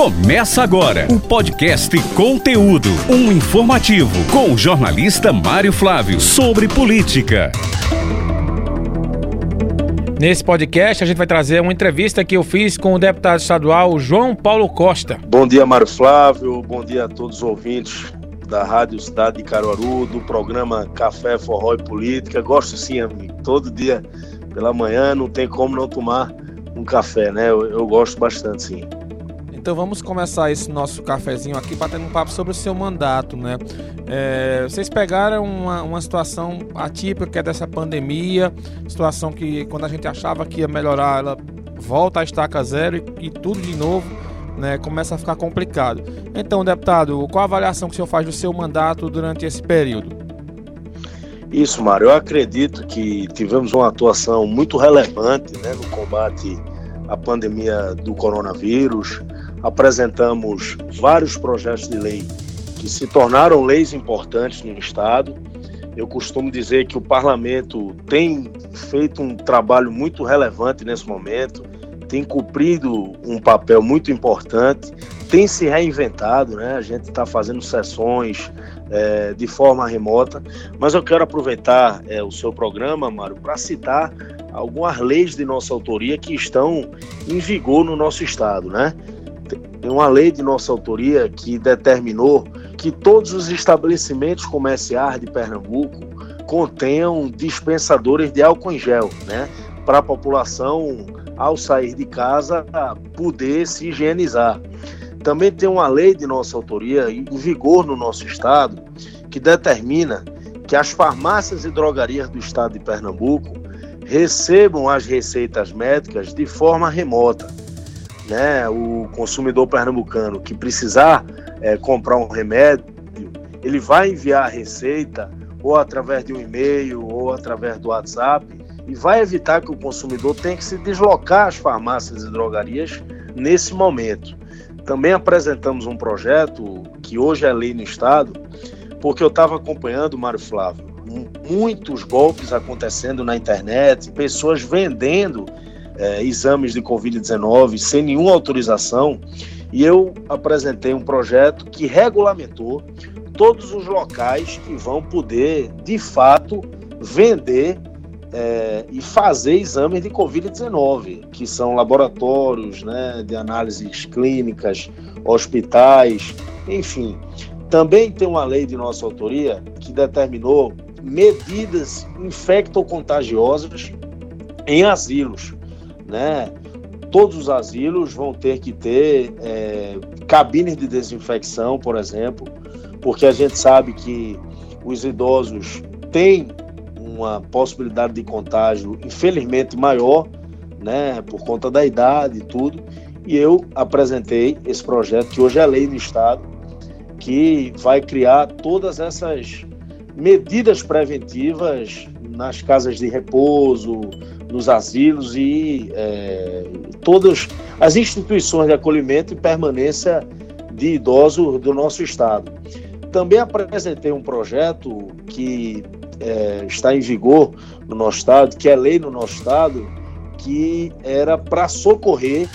Começa agora o podcast Conteúdo, um informativo com o jornalista Mário Flávio sobre política. Nesse podcast, a gente vai trazer uma entrevista que eu fiz com o deputado estadual João Paulo Costa. Bom dia, Mário Flávio. Bom dia a todos os ouvintes da Rádio Cidade de Caruaru, do programa Café, Forró e Política. Gosto sim, amigo. Todo dia pela manhã não tem como não tomar um café, né? Eu, eu gosto bastante, sim. Então vamos começar esse nosso cafezinho aqui batendo um papo sobre o seu mandato, né? É, vocês pegaram uma, uma situação atípica é dessa pandemia, situação que quando a gente achava que ia melhorar, ela volta a estaca zero e, e tudo de novo, né? Começa a ficar complicado. Então, deputado, qual a avaliação que o senhor faz do seu mandato durante esse período? Isso, Mário. Eu acredito que tivemos uma atuação muito relevante né, no combate à pandemia do coronavírus. Apresentamos vários projetos de lei que se tornaram leis importantes no Estado. Eu costumo dizer que o parlamento tem feito um trabalho muito relevante nesse momento, tem cumprido um papel muito importante, tem se reinventado, né? A gente está fazendo sessões é, de forma remota, mas eu quero aproveitar é, o seu programa, Mário, para citar algumas leis de nossa autoria que estão em vigor no nosso estado, né? Tem uma lei de nossa autoria que determinou que todos os estabelecimentos comerciais de Pernambuco contenham dispensadores de álcool em gel, né? Para a população, ao sair de casa, poder se higienizar. Também tem uma lei de nossa autoria em vigor no nosso estado que determina que as farmácias e drogarias do estado de Pernambuco recebam as receitas médicas de forma remota. Né? O consumidor pernambucano que precisar é, comprar um remédio, ele vai enviar a receita ou através de um e-mail ou através do WhatsApp e vai evitar que o consumidor tenha que se deslocar às farmácias e drogarias nesse momento. Também apresentamos um projeto que hoje é lei no Estado, porque eu estava acompanhando, Mário Flávio, muitos golpes acontecendo na internet, pessoas vendendo é, exames de Covid-19 sem nenhuma autorização, e eu apresentei um projeto que regulamentou todos os locais que vão poder, de fato, vender é, e fazer exames de Covid-19, que são laboratórios né, de análises clínicas, hospitais, enfim. Também tem uma lei de nossa autoria que determinou medidas infectocontagiosas em asilos. Né? Todos os asilos vão ter que ter é, cabines de desinfecção, por exemplo, porque a gente sabe que os idosos têm uma possibilidade de contágio, infelizmente, maior, né, por conta da idade e tudo. E eu apresentei esse projeto, que hoje é lei no Estado, que vai criar todas essas medidas preventivas nas casas de repouso, nos asilos e é, todas as instituições de acolhimento e permanência de idosos do nosso estado. Também apresentei um projeto que é, está em vigor no nosso estado, que é lei no nosso estado, que era para socorrer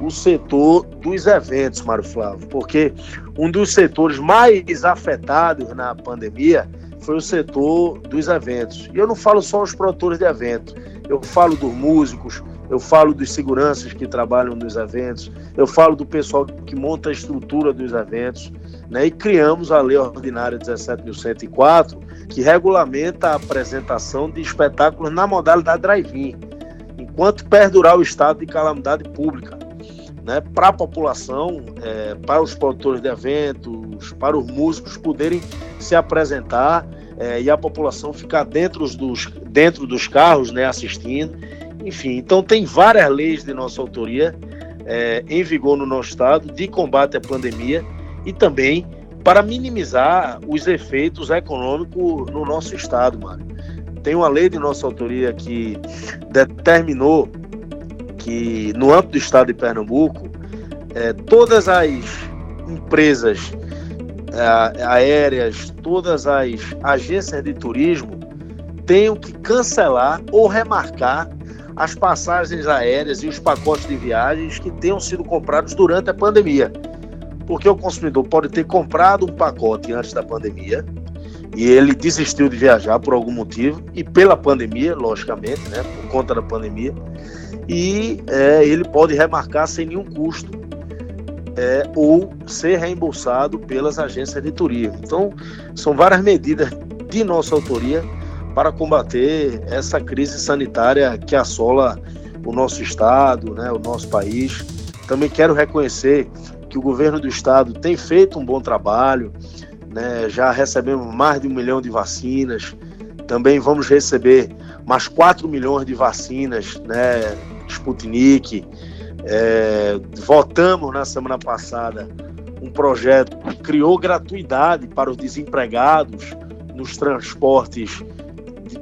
o setor dos eventos, Mário Flávio, porque um dos setores mais afetados na pandemia foi o setor dos eventos. E eu não falo só os produtores de eventos, eu falo dos músicos, eu falo dos seguranças que trabalham nos eventos, eu falo do pessoal que monta a estrutura dos eventos, né? E criamos a Lei Ordinária 17.104, que regulamenta a apresentação de espetáculos na modalidade drive-in, enquanto perdurar o estado de calamidade pública. Né, para a população, é, para os produtores de eventos, para os músicos poderem se apresentar é, e a população ficar dentro dos, dentro dos carros né, assistindo. Enfim, então tem várias leis de nossa autoria é, em vigor no nosso estado de combate à pandemia e também para minimizar os efeitos econômicos no nosso estado. Tem uma lei de nossa autoria que determinou que no âmbito do estado de Pernambuco, é, todas as empresas aéreas, todas as agências de turismo tenham que cancelar ou remarcar as passagens aéreas e os pacotes de viagens que tenham sido comprados durante a pandemia. Porque o consumidor pode ter comprado um pacote antes da pandemia e ele desistiu de viajar por algum motivo e pela pandemia, logicamente, né, por conta da pandemia, e é, ele pode remarcar sem nenhum custo é, ou ser reembolsado pelas agências de turismo. Então, são várias medidas de nossa autoria para combater essa crise sanitária que assola o nosso estado, né, o nosso país. Também quero reconhecer que o governo do estado tem feito um bom trabalho, né, já recebemos mais de um milhão de vacinas, também vamos receber mais 4 milhões de vacinas, né, Sputnik. É, votamos na semana passada um projeto que criou gratuidade para os desempregados nos transportes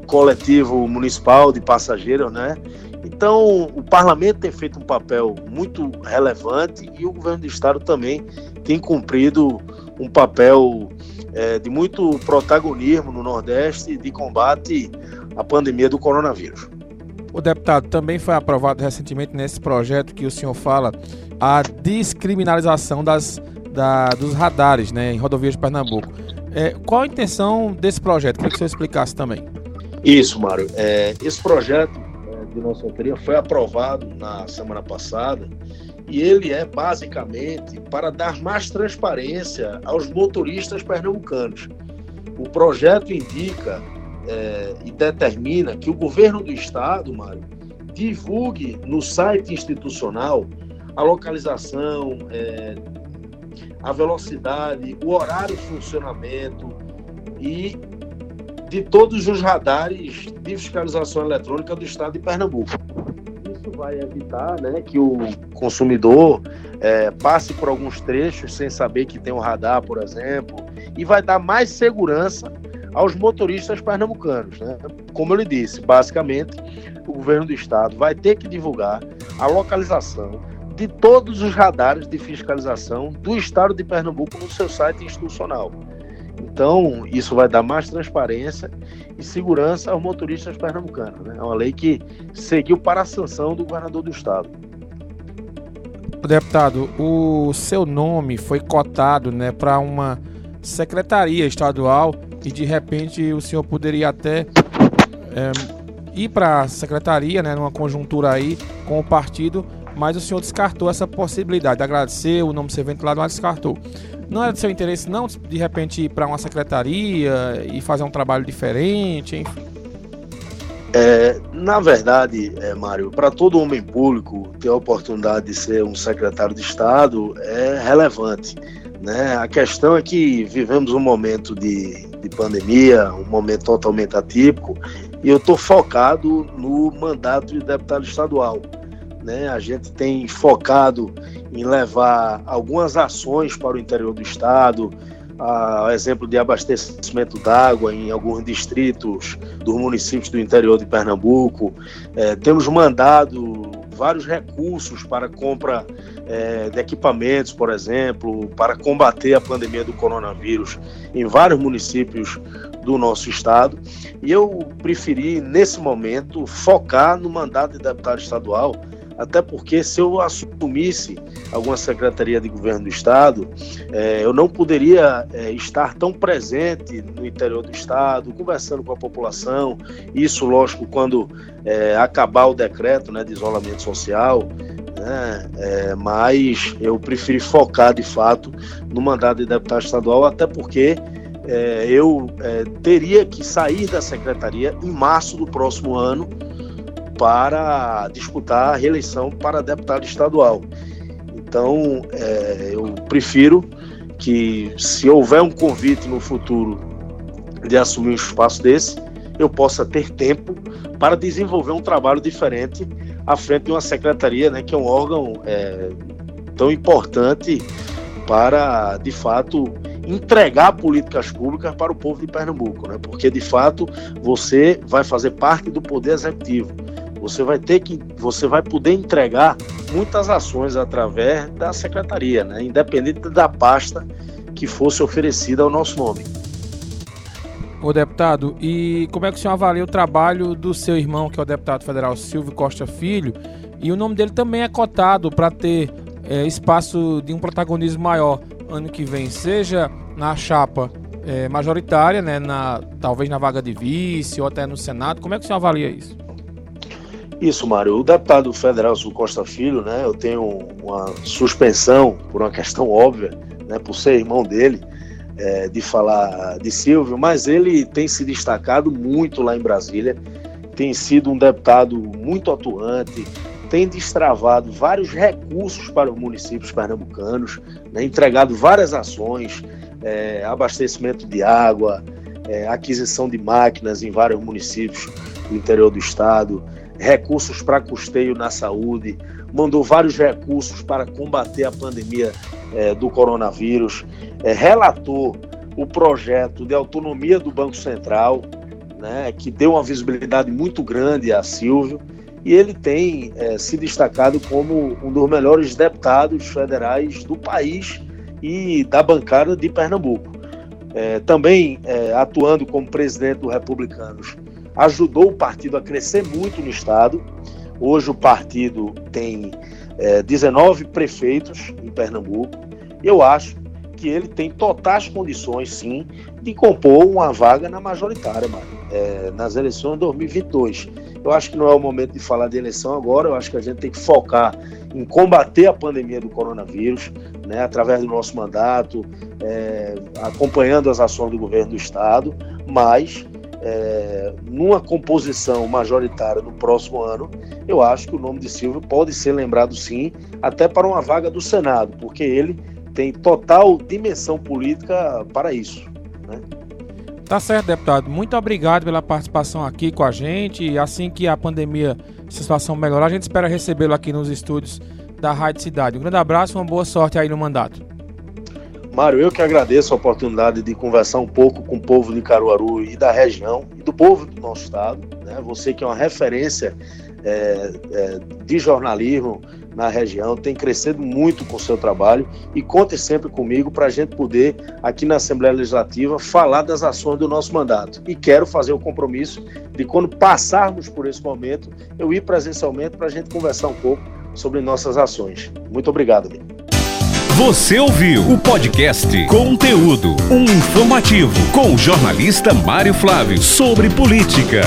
coletivo municipal de passageiros, né? Então, o parlamento tem feito um papel muito relevante e o governo do estado também tem cumprido um papel é, de muito protagonismo no Nordeste de combate à pandemia do coronavírus. O deputado também foi aprovado recentemente nesse projeto que o senhor fala a descriminalização das, da, dos radares né, em rodovias de Pernambuco. É, qual a intenção desse projeto? Queria que o senhor explicasse também. Isso, Mário. É, esse projeto é, de nossa autoria foi aprovado na semana passada e ele é basicamente para dar mais transparência aos motoristas pernambucanos. O projeto indica é, e determina que o governo do estado, Mário, divulgue no site institucional a localização, é, a velocidade, o horário de funcionamento e de todos os radares de fiscalização eletrônica do estado de Pernambuco. Vai evitar né, que o consumidor é, passe por alguns trechos sem saber que tem um radar, por exemplo, e vai dar mais segurança aos motoristas pernambucanos. Né? Como eu lhe disse, basicamente, o governo do estado vai ter que divulgar a localização de todos os radares de fiscalização do estado de Pernambuco no seu site institucional. Então, isso vai dar mais transparência e segurança aos motoristas pernambucanos. Né? É uma lei que seguiu para a sanção do governador do estado. Deputado, o seu nome foi cotado né, para uma secretaria estadual e de repente o senhor poderia até é, ir para a secretaria, né, numa conjuntura aí com o partido, mas o senhor descartou essa possibilidade. Agradecer o nome ser ventilado, mas descartou. Não era do seu interesse, não, de repente ir para uma secretaria e fazer um trabalho diferente, enfim? É, na verdade, é, Mário, para todo homem público ter a oportunidade de ser um secretário de Estado é relevante. Né? A questão é que vivemos um momento de, de pandemia, um momento totalmente atípico, e eu estou focado no mandato de deputado estadual. Né? A gente tem focado em levar algumas ações para o interior do estado, a exemplo de abastecimento d'água em alguns distritos dos municípios do interior de Pernambuco. É, temos mandado vários recursos para compra é, de equipamentos, por exemplo, para combater a pandemia do coronavírus em vários municípios do nosso estado. E eu preferi, nesse momento, focar no mandato de deputado estadual até porque se eu assumisse alguma secretaria de governo do estado, é, eu não poderia é, estar tão presente no interior do estado, conversando com a população. Isso, lógico, quando é, acabar o decreto né, de isolamento social. Né, mas eu preferi focar de fato no mandato de deputado estadual, até porque eu teria que sair da secretaria em março do próximo ano para disputar a reeleição para deputado estadual. Então, é, eu prefiro que, se houver um convite no futuro de assumir um espaço desse, eu possa ter tempo para desenvolver um trabalho diferente à frente de uma secretaria, né, que é um órgão é, tão importante para, de fato, entregar políticas públicas para o povo de Pernambuco, né? Porque de fato você vai fazer parte do poder executivo. Você vai ter que, você vai poder entregar muitas ações através da secretaria, né? independente da pasta que fosse oferecida ao nosso nome. Ô deputado, e como é que o senhor avalia o trabalho do seu irmão, que é o deputado federal Silvio Costa Filho, e o nome dele também é cotado para ter é, espaço de um protagonismo maior ano que vem, seja na chapa é, majoritária, né, na, talvez na vaga de vice ou até no Senado. Como é que o senhor avalia isso? Isso, Mário. O deputado federal Sul Costa Filho, né, eu tenho uma suspensão por uma questão óbvia, né, por ser irmão dele, é, de falar de Silvio, mas ele tem se destacado muito lá em Brasília, tem sido um deputado muito atuante, tem destravado vários recursos para os municípios pernambucanos, né, entregado várias ações, é, abastecimento de água, é, aquisição de máquinas em vários municípios do interior do estado, recursos para custeio na saúde, mandou vários recursos para combater a pandemia é, do coronavírus, é, relatou o projeto de autonomia do Banco Central, né, que deu uma visibilidade muito grande a Silvio, e ele tem é, se destacado como um dos melhores deputados federais do país e da bancada de Pernambuco. É, também é, atuando como presidente do Republicanos, ajudou o partido a crescer muito no estado. Hoje o partido tem é, 19 prefeitos em Pernambuco. Eu acho que ele tem totais condições, sim, de compor uma vaga na majoritária, mano, é, nas eleições de 2022. Eu acho que não é o momento de falar de eleição agora, eu acho que a gente tem que focar em combater a pandemia do coronavírus, né, através do nosso mandato, é, acompanhando as ações do governo do Estado, mas é, numa composição majoritária no próximo ano, eu acho que o nome de Silvio pode ser lembrado sim, até para uma vaga do Senado, porque ele tem total dimensão política para isso. Né? Tá certo, deputado. Muito obrigado pela participação aqui com a gente. Assim que a pandemia, a situação melhorar, a gente espera recebê-lo aqui nos estúdios da Rádio Cidade. Um grande abraço e uma boa sorte aí no mandato. Mário, eu que agradeço a oportunidade de conversar um pouco com o povo de Caruaru e da região, e do povo do nosso estado. Né? Você que é uma referência é, é, de jornalismo na região, tem crescido muito com o seu trabalho e conte sempre comigo para a gente poder, aqui na Assembleia Legislativa, falar das ações do nosso mandato. E quero fazer o compromisso de, quando passarmos por esse momento, eu ir presencialmente para a gente conversar um pouco sobre nossas ações. Muito obrigado, amigo. Você ouviu o podcast Conteúdo, um informativo com o jornalista Mário Flávio sobre política.